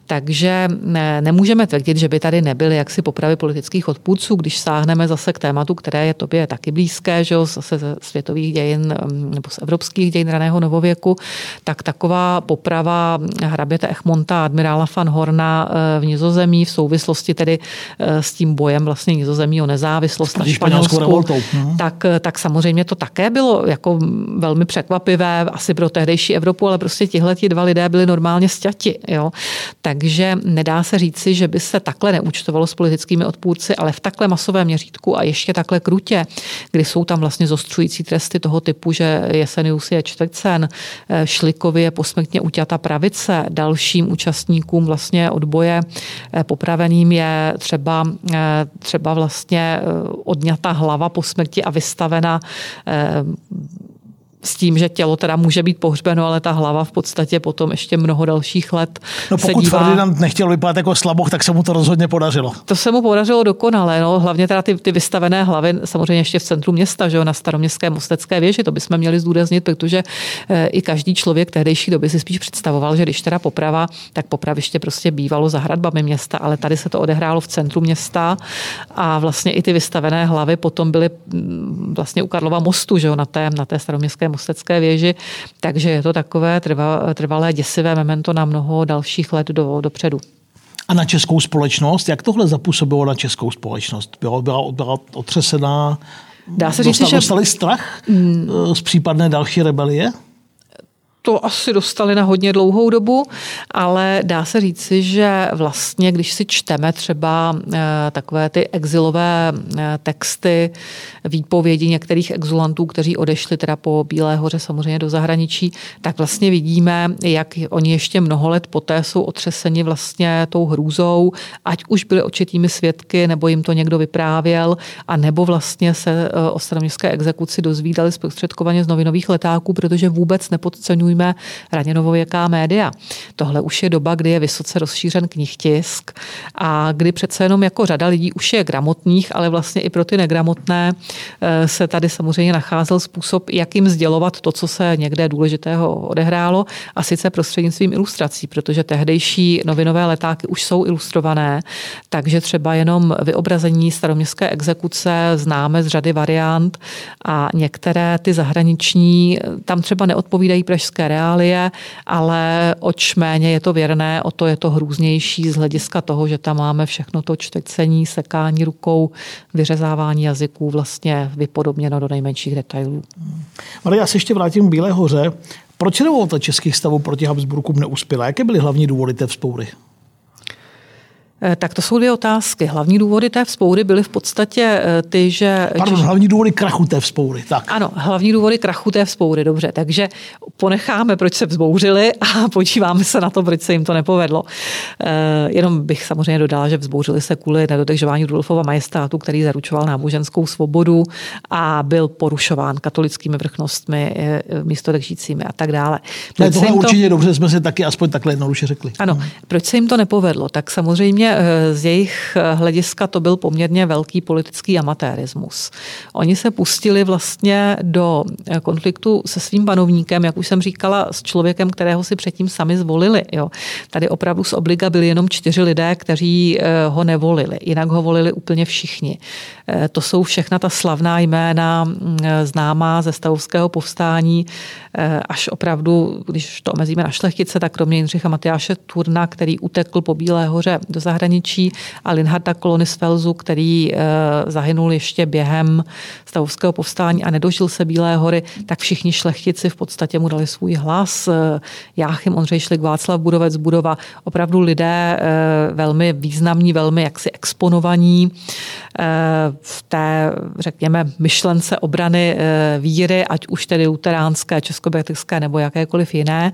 Takže ne, nemůžeme tvrdit, že by tady nebyly jaksi popravy politických odpůrců, když sáhneme zase k tématu, které je tobě taky blízké, že jo, zase ze světových dějin mm, nebo z evropských dějin raného novověku, tak taková poprava hraběte Echmonta admirála van Horn Horna eh, v Nizozemí v souvislosti tedy eh, s tím bojem vlastně Nizozemí o nezávislost na Španělsku, no. tak, eh, tak samozřejmě to také bylo jako velmi překvapivé asi pro tehdejší Evropu, ale prostě tihle ti dva lidé byli normálně stěti. Jo? Takže nedá se říci, že by se takhle neúčtovalo s politickými odpůrci, ale v takhle masovém měřítku a ještě takhle krutě, kdy jsou tam vlastně zostřující tresty toho typu, že Jesenius je čtvrtcen, Šlikovi je posmrtně uťata pravice, dalším účastníkům vlastně odboje eh, popraveným je třeba, eh, třeba vlastně eh, odňata hlava po smrti a vystavena s tím, že tělo teda může být pohřbeno, ale ta hlava v podstatě potom ještě mnoho dalších let No pokud dívá... Ferdinand nechtěl vypadat jako slaboch, tak se mu to rozhodně podařilo. To se mu podařilo dokonale, no, hlavně teda ty, ty vystavené hlavy samozřejmě ještě v centru města, že jo, na staroměstské mostecké věži, to bychom měli zdůraznit, protože e, i každý člověk tehdejší doby si spíš představoval, že když teda poprava, tak popraviště prostě bývalo za hradbami města, ale tady se to odehrálo v centru města a vlastně i ty vystavené hlavy potom byly mm, vlastně u Karlova mostu, že jo, na té, na té staroměstské Mostecké věži, takže je to takové trvalé děsivé memento na mnoho dalších let do, dopředu. A na českou společnost? Jak tohle zapůsobilo na českou společnost? Byla, byla, byla otřesená? Dá se říct, dostali, že... Dostali strach mm. z případné další rebelie? To asi dostali na hodně dlouhou dobu, ale dá se říci, že vlastně, když si čteme třeba eh, takové ty exilové eh, texty, výpovědi některých exulantů, kteří odešli teda po Bílé hoře samozřejmě do zahraničí, tak vlastně vidíme, jak oni ještě mnoho let poté jsou otřeseni vlastně tou hrůzou, ať už byli očitými svědky, nebo jim to někdo vyprávěl, a nebo vlastně se eh, o staroměstské exekuci dozvídali zprostředkovaně z novinových letáků, protože vůbec nepodceňují pojmujeme raně novověká média. Tohle už je doba, kdy je vysoce rozšířen knihtisk a kdy přece jenom jako řada lidí už je gramotných, ale vlastně i pro ty negramotné eh, se tady samozřejmě nacházel způsob, jak jim sdělovat to, co se někde důležitého odehrálo a sice prostřednictvím ilustrací, protože tehdejší novinové letáky už jsou ilustrované, takže třeba jenom vyobrazení staroměstské exekuce známe z řady variant a některé ty zahraniční tam třeba neodpovídají pražské historické reálie, ale oč méně je to věrné, o to je to hrůznější z hlediska toho, že tam máme všechno to čtecení, sekání rukou, vyřezávání jazyků vlastně vypodobněno do nejmenších detailů. Maria, já se ještě vrátím k Bílé hoře. Proč revolta českých stavů proti Habsburkům neuspěla? Jaké byly hlavní důvody té vzpoury? Eh, tak to jsou dvě otázky. Hlavní důvody té vzpoury byly v podstatě eh, ty, že... Pardon, Češi... hlavní důvody krachu té vzpoury. Tak. Ano, hlavní důvody krachu té vzpoury, dobře. Takže ponecháme, proč se vzbouřili a [laughs] podíváme se na to, proč se jim to nepovedlo. Eh, jenom bych samozřejmě dodala, že vzbouřili se kvůli nedodržování Rudolfova majestátu, který zaručoval náboženskou svobodu a byl porušován katolickými vrchnostmi, místo a tak dále. Ne, tohle to... určitě dobře jsme si taky aspoň takhle jednoduše řekli. Ano, proč se jim to nepovedlo? Tak samozřejmě Eh, z jejich eh, hlediska to byl poměrně velký politický amatérismus. Oni se pustili vlastně do eh, konfliktu se svým panovníkem, jak už jsem říkala, s člověkem, kterého si předtím sami zvolili. Jo. Tady opravdu z obliga byli jenom čtyři lidé, kteří ho nevolili. Jinak ho volili úplně všichni. To jsou všechna ta slavná jména mm, známá ze stavovského povstání, až opravdu, když to omezíme na šlechtice, tak kromě Jindřicha Matyáše Turna, který utekl po Bílé hoře do zahraničí, a Linharda Kolonisfelzu, který eh, zahynul ještě během stavovského povstání a nedožil se Bílé hory, tak všichni šlechtici v podstatě mu dali svůj hlas. Eh, Jáchym Ondřej Šlik, Václav Budovec, Budova, opravdu lidé eh, velmi významní, velmi jaksi exponovaní v té, řekněme, myšlence obrany víry, ať už tedy luteránské, českobětické nebo jakékoliv jiné.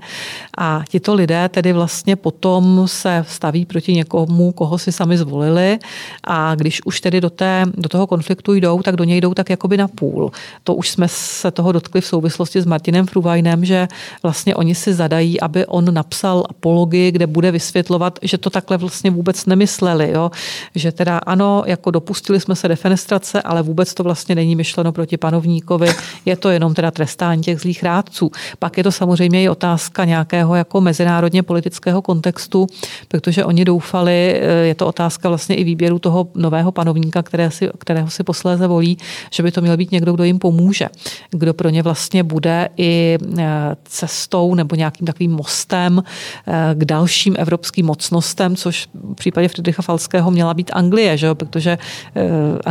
A tito lidé tedy vlastně potom se staví proti někomu, koho si sami zvolili a když už tedy do, té, do toho konfliktu jdou, tak do něj jdou tak jakoby na půl. To už jsme se toho dotkli v souvislosti s Martinem Fruvajnem, že vlastně oni si zadají, aby on napsal apologii, kde bude vysvětlovat, že to takhle vlastně vůbec nemysleli. Jo? Že teda ano, jako dopustili jsme se defenestrace, ale vůbec to vlastně není myšleno proti panovníkovi, je to jenom teda trestání těch zlých rádců. Pak je to samozřejmě i otázka nějakého jako mezinárodně politického kontextu, protože oni doufali, je to otázka vlastně i výběru toho nového panovníka, které si, kterého si posléze volí, že by to měl být někdo, kdo jim pomůže, kdo pro ně vlastně bude i e, cestou nebo nějakým takovým mostem e, k dalším evropským mocnostem, což v případě Friedricha Falského měla být Anglie, že? protože e,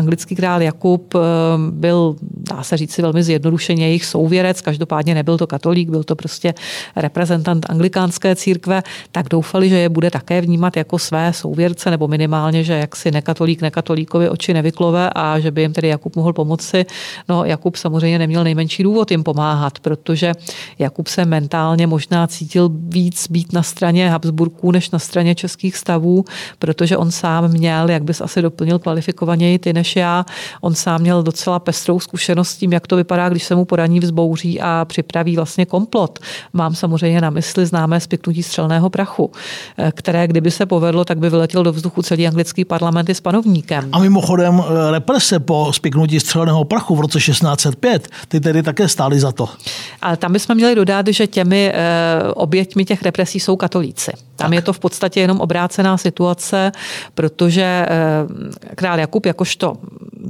anglický král Jakub byl, dá se říct si velmi zjednodušeně, jejich souvěrec, každopádně nebyl to katolík, byl to prostě reprezentant anglikánské církve, tak doufali, že je bude také vnímat jako své souvěrce věrce, nebo minimálně, že jaksi nekatolík nekatolíkovi oči nevyklove a že by jim tedy Jakub mohl pomoci. No Jakub samozřejmě neměl nejmenší důvod jim pomáhat, protože Jakub se mentálně možná cítil víc být na straně Habsburků než na straně českých stavů, protože on sám měl, jak bys asi doplnil kvalifikovaněji ty než já, on sám měl docela pestrou zkušenost s tím, jak to vypadá, když se mu poraní vzbouří a připraví vlastně komplot. Mám samozřejmě na mysli známé spiknutí střelného prachu, které kdyby se povedlo, tak by vyletěl do vzduchu celý anglický parlament s panovníkem. A mimochodem eh, represe po spiknutí střeleného prachu v roce 1605, ty tedy také stály za to. Ale tam bychom měli dodat, že těmi eh, oběťmi těch represí jsou katolíci. Tam tak. je to v podstatě jenom obrácená situace, protože eh, král Jakub jakožto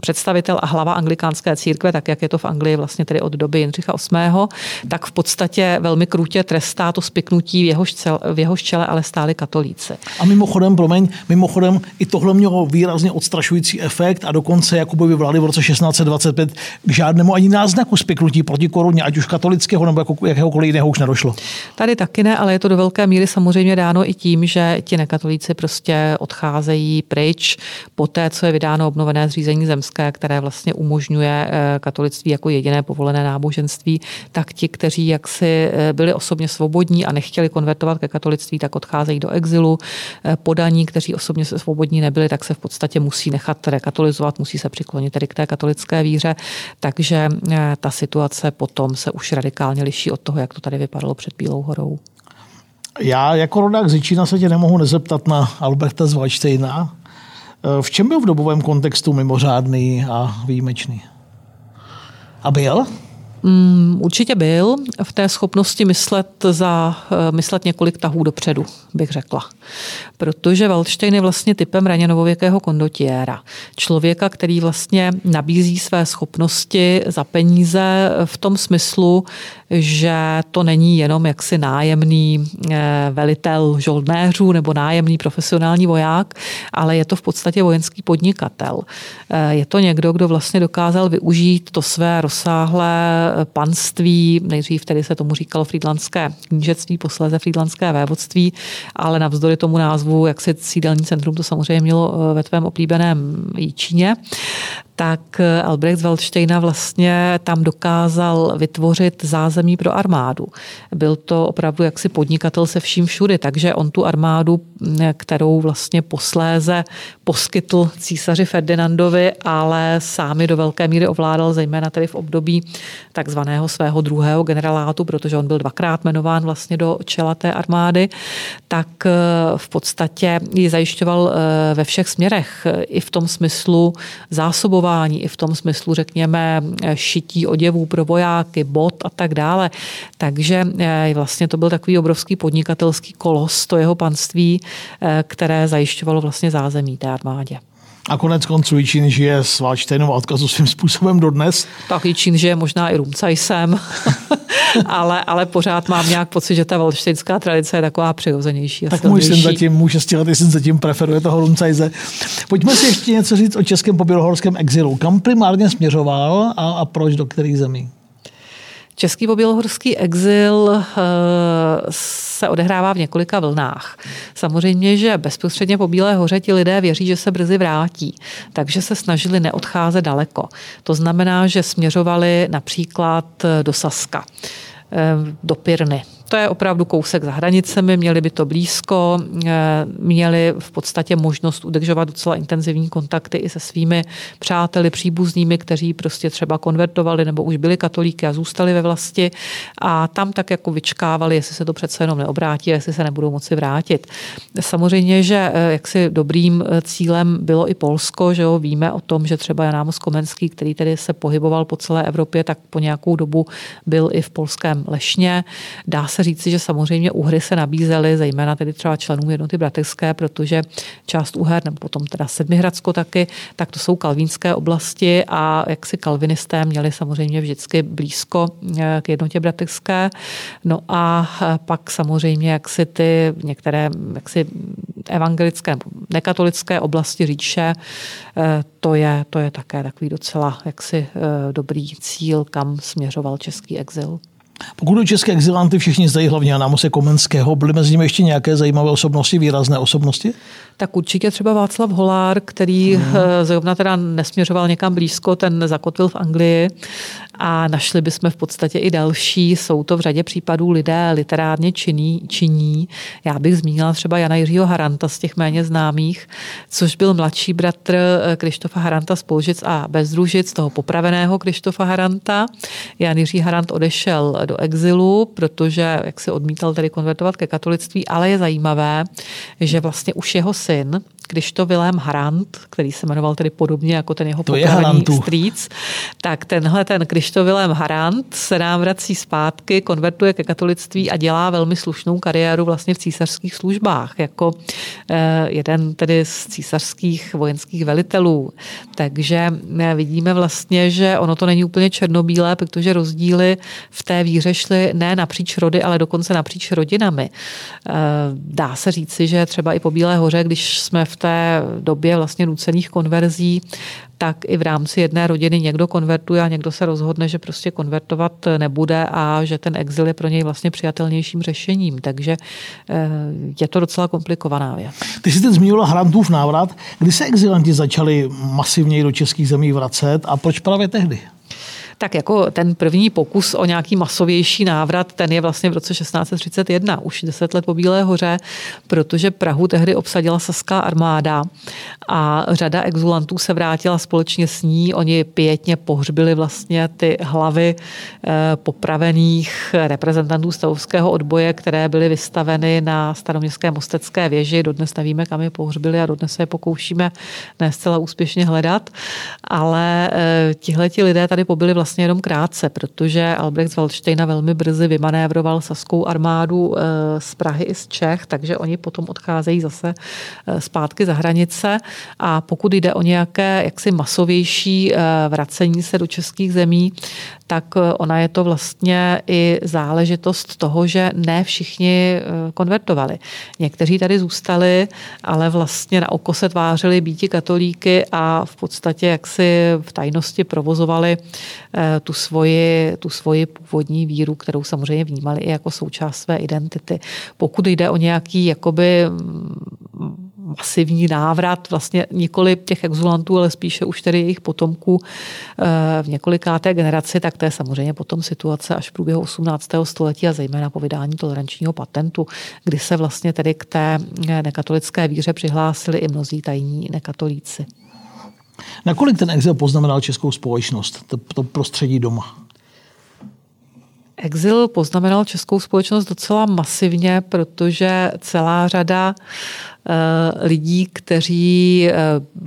představitel a hlava anglikánské církve, tak jak je to v Anglii vlastně tedy od doby Jindřicha VIII., tak v podstatě velmi krutě trestá to spiknutí v jeho, čele, v jeho čele, ale stáli katolíci. A mimochodem, promiň, mimochodem i tohle mělo výrazně odstrašující efekt a dokonce Jakubovi vlády v roce 1625 k žádnému ani náznaku spiknutí proti koruně, ať už katolického nebo jako jakéhokoliv jiného už nedošlo. Tady taky ne, ale je to do velké míry samozřejmě dáno i tím, že ti nekatolíci prostě odcházejí pryč po té, co je vydáno obnovené zřízení zemské, které vlastně umožňuje eh, katolictví jako jediné povolené náboženství, tak ti, kteří jaksi eh, byli osobně svobodní a nechtěli konvertovat ke katolictví, tak odcházejí do exilu. Eh, podaní, kteří osobně svobodní nebyli, tak se v podstatě musí nechat rekatolizovat, musí se přiklonit tedy k té katolické víře. Takže ta situace potom se už radikálně liší od toho, jak to tady vypadalo před Bílou horou. Já jako rodák z Jičína se tě nemohu nezeptat na Alberta z Vajštejna. V čem byl v dobovém kontextu mimořádný a výjimečný? A byl? Mm, určitě byl v té schopnosti myslet, za, eh, myslet několik tahů dopředu, bych řekla. Protože Waldstein je vlastně typem raně novověkého kondotiéra. Člověka, který vlastně nabízí své schopnosti za peníze v tom smyslu, že to není jenom jaksi nájemný eh, velitel žoldnéřů nebo nájemný profesionální voják, ale je to v podstatě vojenský podnikatel. Eh, je to někdo, kdo vlastně dokázal využít to své rozsáhlé panství, nejdřív tedy se tomu říkalo Frýdlandské knížectví, posléze Frýdlandské vévodství, ale navzdory tomu názvu, jak se sídelní centrum to samozřejmě mělo eh, ve tvém oblíbeném Jíčíně, tak eh, Albrecht z Waldsteina vlastně tam dokázal vytvořit zázemí pro armádu. Byl to opravdu jaksi podnikatel se vším všudy, takže on tu armádu, kterou vlastně posléze poskytl císaři Ferdinandovi, ale sám do velké míry ovládal, zejména tedy v období takzvaného svého druhého generalátu, protože on byl dvakrát jmenován vlastně do čela té armády, tak eh, v podstatě ji zajišťoval eh, ve všech směrech. I v tom smyslu zásobování i v tom smyslu, řekněme, šití oděvů pro vojáky, bot a tak dále. Takže eh, vlastně to byl takový obrovský podnikatelský kolos, to jeho panství, eh, které zajišťovalo vlastně zázemí té armádě. A konec konců Čín žije s Valštejnou odkazu svým způsobem dodnes. Tak Čín žije možná i Rumcajsem, [laughs] ale, ale pořád mám nějak pocit, že ta valštejnská tradice je taková přirozenější. Tak můj syn zatím, můj šestiletý syn zatím preferuje toho Rumcajse. Pojďme si ještě něco říct o českém pobělohorském exilu. Kam primárně směřoval a, a proč, do kterých zemí? Český pobělohorský exil eh, se odehrává v několika vlnách. Samozřejmě, že bezprostředně po Bílé hoře ti lidé věří, že se brzy vrátí, takže se snažili neodcházet daleko. To znamená, že směřovali například do Saska eh, do Pirny, to je opravdu kousek za hranicemi, měli by to blízko, eh, měli v podstatě možnost udržovat docela intenzivní kontakty i se svými přáteli, příbuznými, kteří prostě třeba konvertovali nebo už byli katolíky a zůstali ve vlasti a tam tak jako vyčkávali, jestli se to přece jenom neobrátí, jestli se nebudou moci vrátit. Samozřejmě, že eh, jaksi dobrým eh, cílem bylo i Polsko, že jo, víme o tom, že třeba Jan Amos Komenský, který tedy se pohyboval po celé Evropě, tak po nějakou dobu byl i v polském Lešně. Dá se se říci, že samozřejmě úhry se nabízely, zejména tedy třeba členům jednoty bratrské, protože část úher, nebo potom teda Sedmihradsko taky, tak to jsou kalvínské oblasti a jak si kalvinisté měli samozřejmě vždycky blízko eh, k jednotě bratrské. No a eh, pak samozřejmě jak si ty některé jak si evangelické nebo nekatolické oblasti říče, eh, to je, to je také takový docela jaksi dobrý cíl, kam směřoval český exil. Pokud do české exilanty všichni zdají hlavně Jana Mose Komenského, byly mezi nimi ještě nějaké zajímavé osobnosti, výrazné osobnosti? Tak určitě třeba Václav Holár, který hmm. zrovna teda nesměřoval někam blízko, ten zakotvil v Anglii a našli bychom v podstatě i další. Jsou to v řadě případů lidé literárně činní, činí. Já bych zmínila třeba Jana Jiřího Haranta z těch méně známých, což byl mladší bratr eh, Krištofa Haranta z Polžic a Bezdružic, toho popraveného Krištofa Haranta. Jan Jiří Harant odešel do exilu, protože jak se odmítal tedy konvertovat ke katolictví, ale je zajímavé, že vlastně už jeho syn, když to Vilém Harant, který se jmenoval tedy podobně jako ten jeho popravený strýc, tak tenhle ten Krištof Vilém Harant se nám vrací zpátky, konvertuje ke katolictví a dělá velmi slušnou kariéru vlastně v císařských službách, jako eh, jeden tedy z císařských vojenských velitelů. Takže eh, vidíme vlastně, že ono to není úplně černobílé, protože rozdíly v té víře šly ne napříč rody, ale dokonce napříč rodinami. Eh, dá se říci, že třeba i po Bílé hoře, když jsme v té době vlastně nucených konverzí, tak i v rámci jedné rodiny někdo konvertuje a někdo se rozhodne, že prostě konvertovat nebude a že ten exil je pro něj vlastně přijatelnějším řešením. Takže eh, je to docela komplikovaná věc. Ty jsi teď zmínila Hrantův návrat. Kdy se exilanti začali masivněji do českých zemí vracet a proč právě tehdy? Tak jako ten první pokus o nějaký masovější návrat, ten je vlastně v roce 1631, už deset let po Bílé hoře, protože Prahu tehdy obsadila saská armáda a řada exulantů se vrátila společně s ní. Oni pětně pohřbili vlastně ty hlavy eh, popravených reprezentantů stavovského odboje, které byly vystaveny na staroměstské mostecké věži. Dodnes nevíme, kam je pohřbili a dodnes se je pokoušíme ne zcela úspěšně hledat. Ale eh, tihleti lidé tady pobyli vlastně vlastně jenom krátce, protože Albrecht z Waldsteina velmi brzy vymanévroval saskou armádu eh, z Prahy i z Čech, takže oni potom odcházejí zase eh, zpátky za hranice a pokud jde o nějaké jaksi masovější vracení se do českých zemí, tak ona je to vlastně i záležitost toho, že ne všichni konvertovali. Někteří tady zůstali, ale vlastně na oko se tvářili býti katolíky a v podstatě jaksi v tajnosti provozovali eh, tu svoji, tu svoji původní víru, kterou samozřejmě vnímali i jako součást své identity. Pokud jde o nějaký jakoby mm, masivní návrat, vlastně nikoli těch exulantů, ale spíše už tedy jejich potomků eh, v několikáté generaci, tak to je samozřejmě potom situace až v průběhu 18. století a zejména po vydání tolerančního patentu, kdy se vlastně tedy k té nekatolické víře přihlásili i mnozí tajní nekatolíci. Nakolik ten exil poznamenal českou společnost, to, to prostředí doma? Exil poznamenal českou společnost docela masivně, protože celá řada lidí, kteří eh,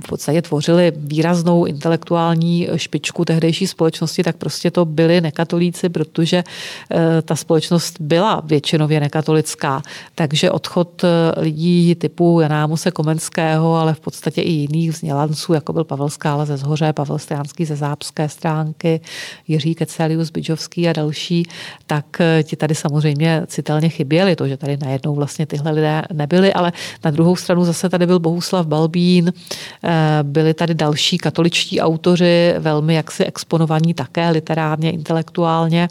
v podstatě tvořili výraznou intelektuální špičku tehdejší společnosti, tak prostě to byli nekatolíci, protože eh, ta společnost byla většinově nekatolická. Takže odchod lidí typu Jana Amuse Komenského, ale v podstatě i jiných vzdělanců, jako byl Pavel Skála ze Zhoře, Pavel Stránský ze Zápské stránky, Jiří Kecelius Bydžovský a další, tak ti tady samozřejmě citelně chyběli, to, že tady najednou vlastně tyhle lidé nebyli, ale na druhou druhou stranu zase tady byl Bohuslav Balbín, eh, byli tady další katoličtí autoři, velmi jaksi exponovaní také literárně, intelektuálně,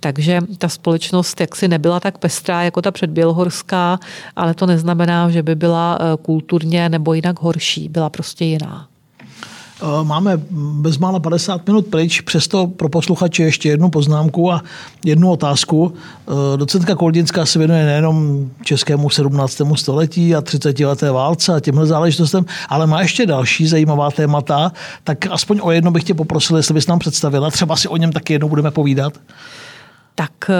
takže ta společnost jaksi nebyla tak pestrá jako ta předbělhorská, ale to neznamená, že by byla eh, kulturně nebo jinak horší, byla prostě jiná. Eh, máme bezmála 50 minut pryč, přesto pro posluchače ještě jednu poznámku a jednu otázku. Eh, docentka Koldinská se věnuje nejenom českému 17. století a 30 leté válce a těmhle záležitostem, ale má ještě další zajímavá témata, tak aspoň o jedno bych tě poprosil, jestli bys nám představila, třeba si o něm taky jednou budeme povídat tak eh,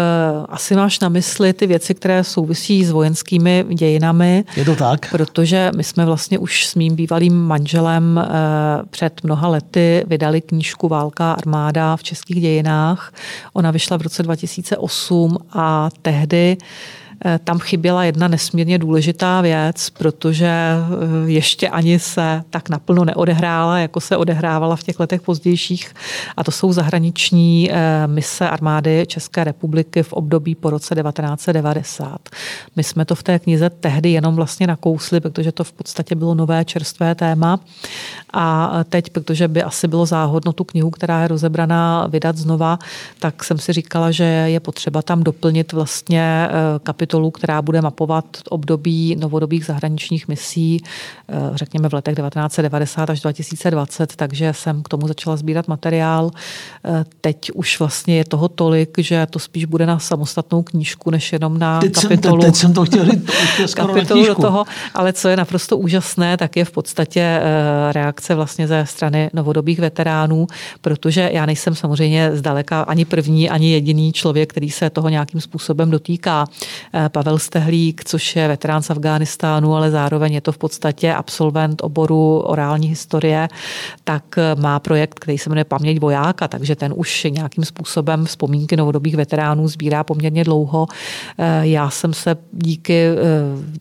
asi máš na mysli ty věci, které souvisí s vojenskými dějinami. Je to tak? Protože my jsme vlastně už s mým bývalým manželem eh, před mnoha lety vydali knížku Válka armáda v českých dějinách. Ona vyšla v roce 2008 a tehdy Eh, tam chyběla jedna nesmírně důležitá věc, protože eh, ještě ani se tak naplno neodehrála, jako se odehrávala v těch letech pozdějších. A to jsou zahraniční eh, mise armády České republiky v období po roce 1990. My jsme to v té knize tehdy jenom vlastně nakousli, protože to v podstatě bylo nové čerstvé téma. A teď, protože by asi bylo záhodno tu knihu, která je rozebraná, vydat znova, tak jsem si říkala, že je potřeba tam doplnit vlastně kapitolu kapitolu, která bude mapovat období novodobých zahraničních misí, eh, řekněme v letech 1990 až 2020, takže jsem k tomu začala sbírat materiál. Eh, teď už vlastně je toho tolik, že to spíš bude na samostatnou knížku, než jenom na teď kapitolu. Jsem, teď jsem to chtěl [laughs] říct, to kapitolu do toho, ale co je naprosto úžasné, tak je v podstatě eh, reakce vlastně ze strany novodobých veteránů, protože já nejsem samozřejmě zdaleka ani první, ani jediný člověk, který se toho nějakým způsobem dotýká. Eh, Pavel Stehlík, což je veterán z Afghánistánu, ale zároveň je to v podstatě absolvent oboru orální historie, tak eh, má projekt, který se jmenuje Paměť vojáka, takže ten už nějakým způsobem vzpomínky novodobých veteránů sbírá poměrně dlouho. Eh, já jsem se díky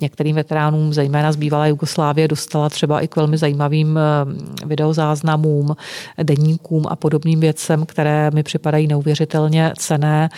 některým veteránům, zejména z bývalé Jugoslávie, dostala třeba i k velmi zajímavým videozáznamům, deníkům a podobným věcem, které mi připadají neuvěřitelně cené.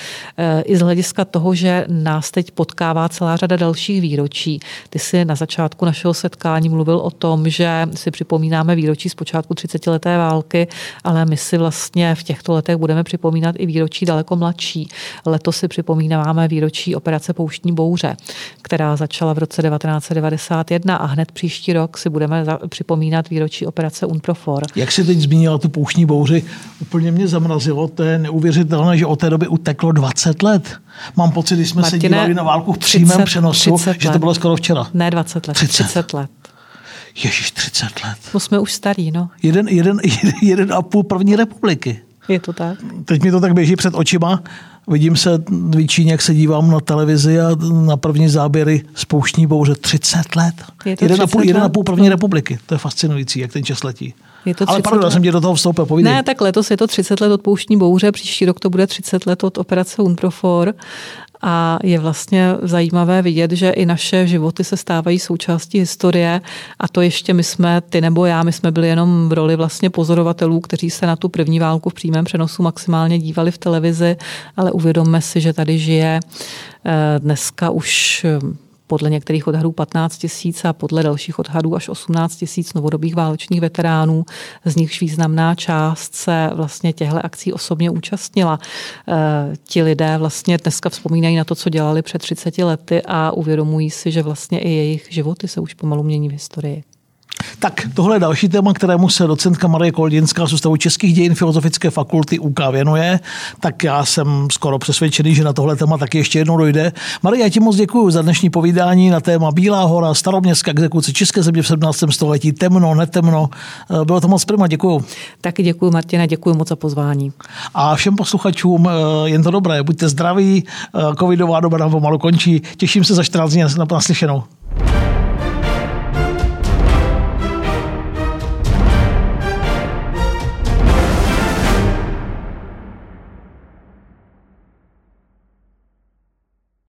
I z hlediska toho, že nás teď potkává celá řada dalších výročí. Ty si na začátku našeho setkání mluvil o tom, že si připomínáme výročí z počátku 30. leté války, ale my si vlastně v těchto letech budeme připomínat i výročí daleko mladší. Letos si připomínáme výročí operace Pouštní bouře, která začala v roce 1991 a hned příští rok si budeme připomínat výročí operace UNPROFOR. Jak si teď zmínila tu pouštní bouři, úplně mě zamrazilo, to je neuvěřitelné, že od té doby uteklo 20 let. Mám pocit, když jsme Martine, se dívali na válku v přímém přenosu, že to bylo skoro včera. Ne 20 let, 30, 30 let. Ježíš, 30 let. No jsme už starý, no. Jeden, jeden, [laughs] jeden, a půl první republiky. Je to tak. Teď mi to tak běží před očima. Vidím se v Víčíně, jak se dívám na televizi a na první záběry z pouštní bouře. 30 let. Je to jeden, 30 a půl, jeden a půl první no. republiky. To je fascinující, jak ten čas letí. Je to Ale pardon, já jsem tě do toho vstoupil, povídej. Ne, tak letos je to 30 let od pouštní bouře, příští rok to bude 30 let od operace Unprofor a je vlastně zajímavé vidět, že i naše životy se stávají součástí historie. A to ještě my jsme, ty nebo já, my jsme byli jenom v roli vlastně pozorovatelů, kteří se na tu první válku v přímém přenosu maximálně dívali v televizi, ale uvědomme si, že tady žije eh, dneska už podle některých odhadů 15 tisíc a podle dalších odhadů až 18 tisíc novodobých válečných veteránů, z nichž významná část se vlastně těchto akcí osobně účastnila. E, ti lidé vlastně dneska vzpomínají na to, co dělali před 30 lety a uvědomují si, že vlastně i jejich životy se už pomalu mění v historii. Tak tohle je další téma, kterému se docentka Marie Koldinská z Ústavu českých dějin Filozofické fakulty UK věnuje. Tak já jsem skoro přesvědčený, že na tohle téma taky ještě jednou dojde. Marie, já ti moc děkuji za dnešní povídání na téma Bílá hora, staroměstská exekuce České země v 17. století, temno, netemno. Eh, bylo to moc prima, děkuji. Taky děkuji, Martina, děkuji moc za pozvání. A všem posluchačům eh, jen to dobré, buďte zdraví, eh, covidová doba nám pomalu končí. Těším se za 14 dní na naslyšenou.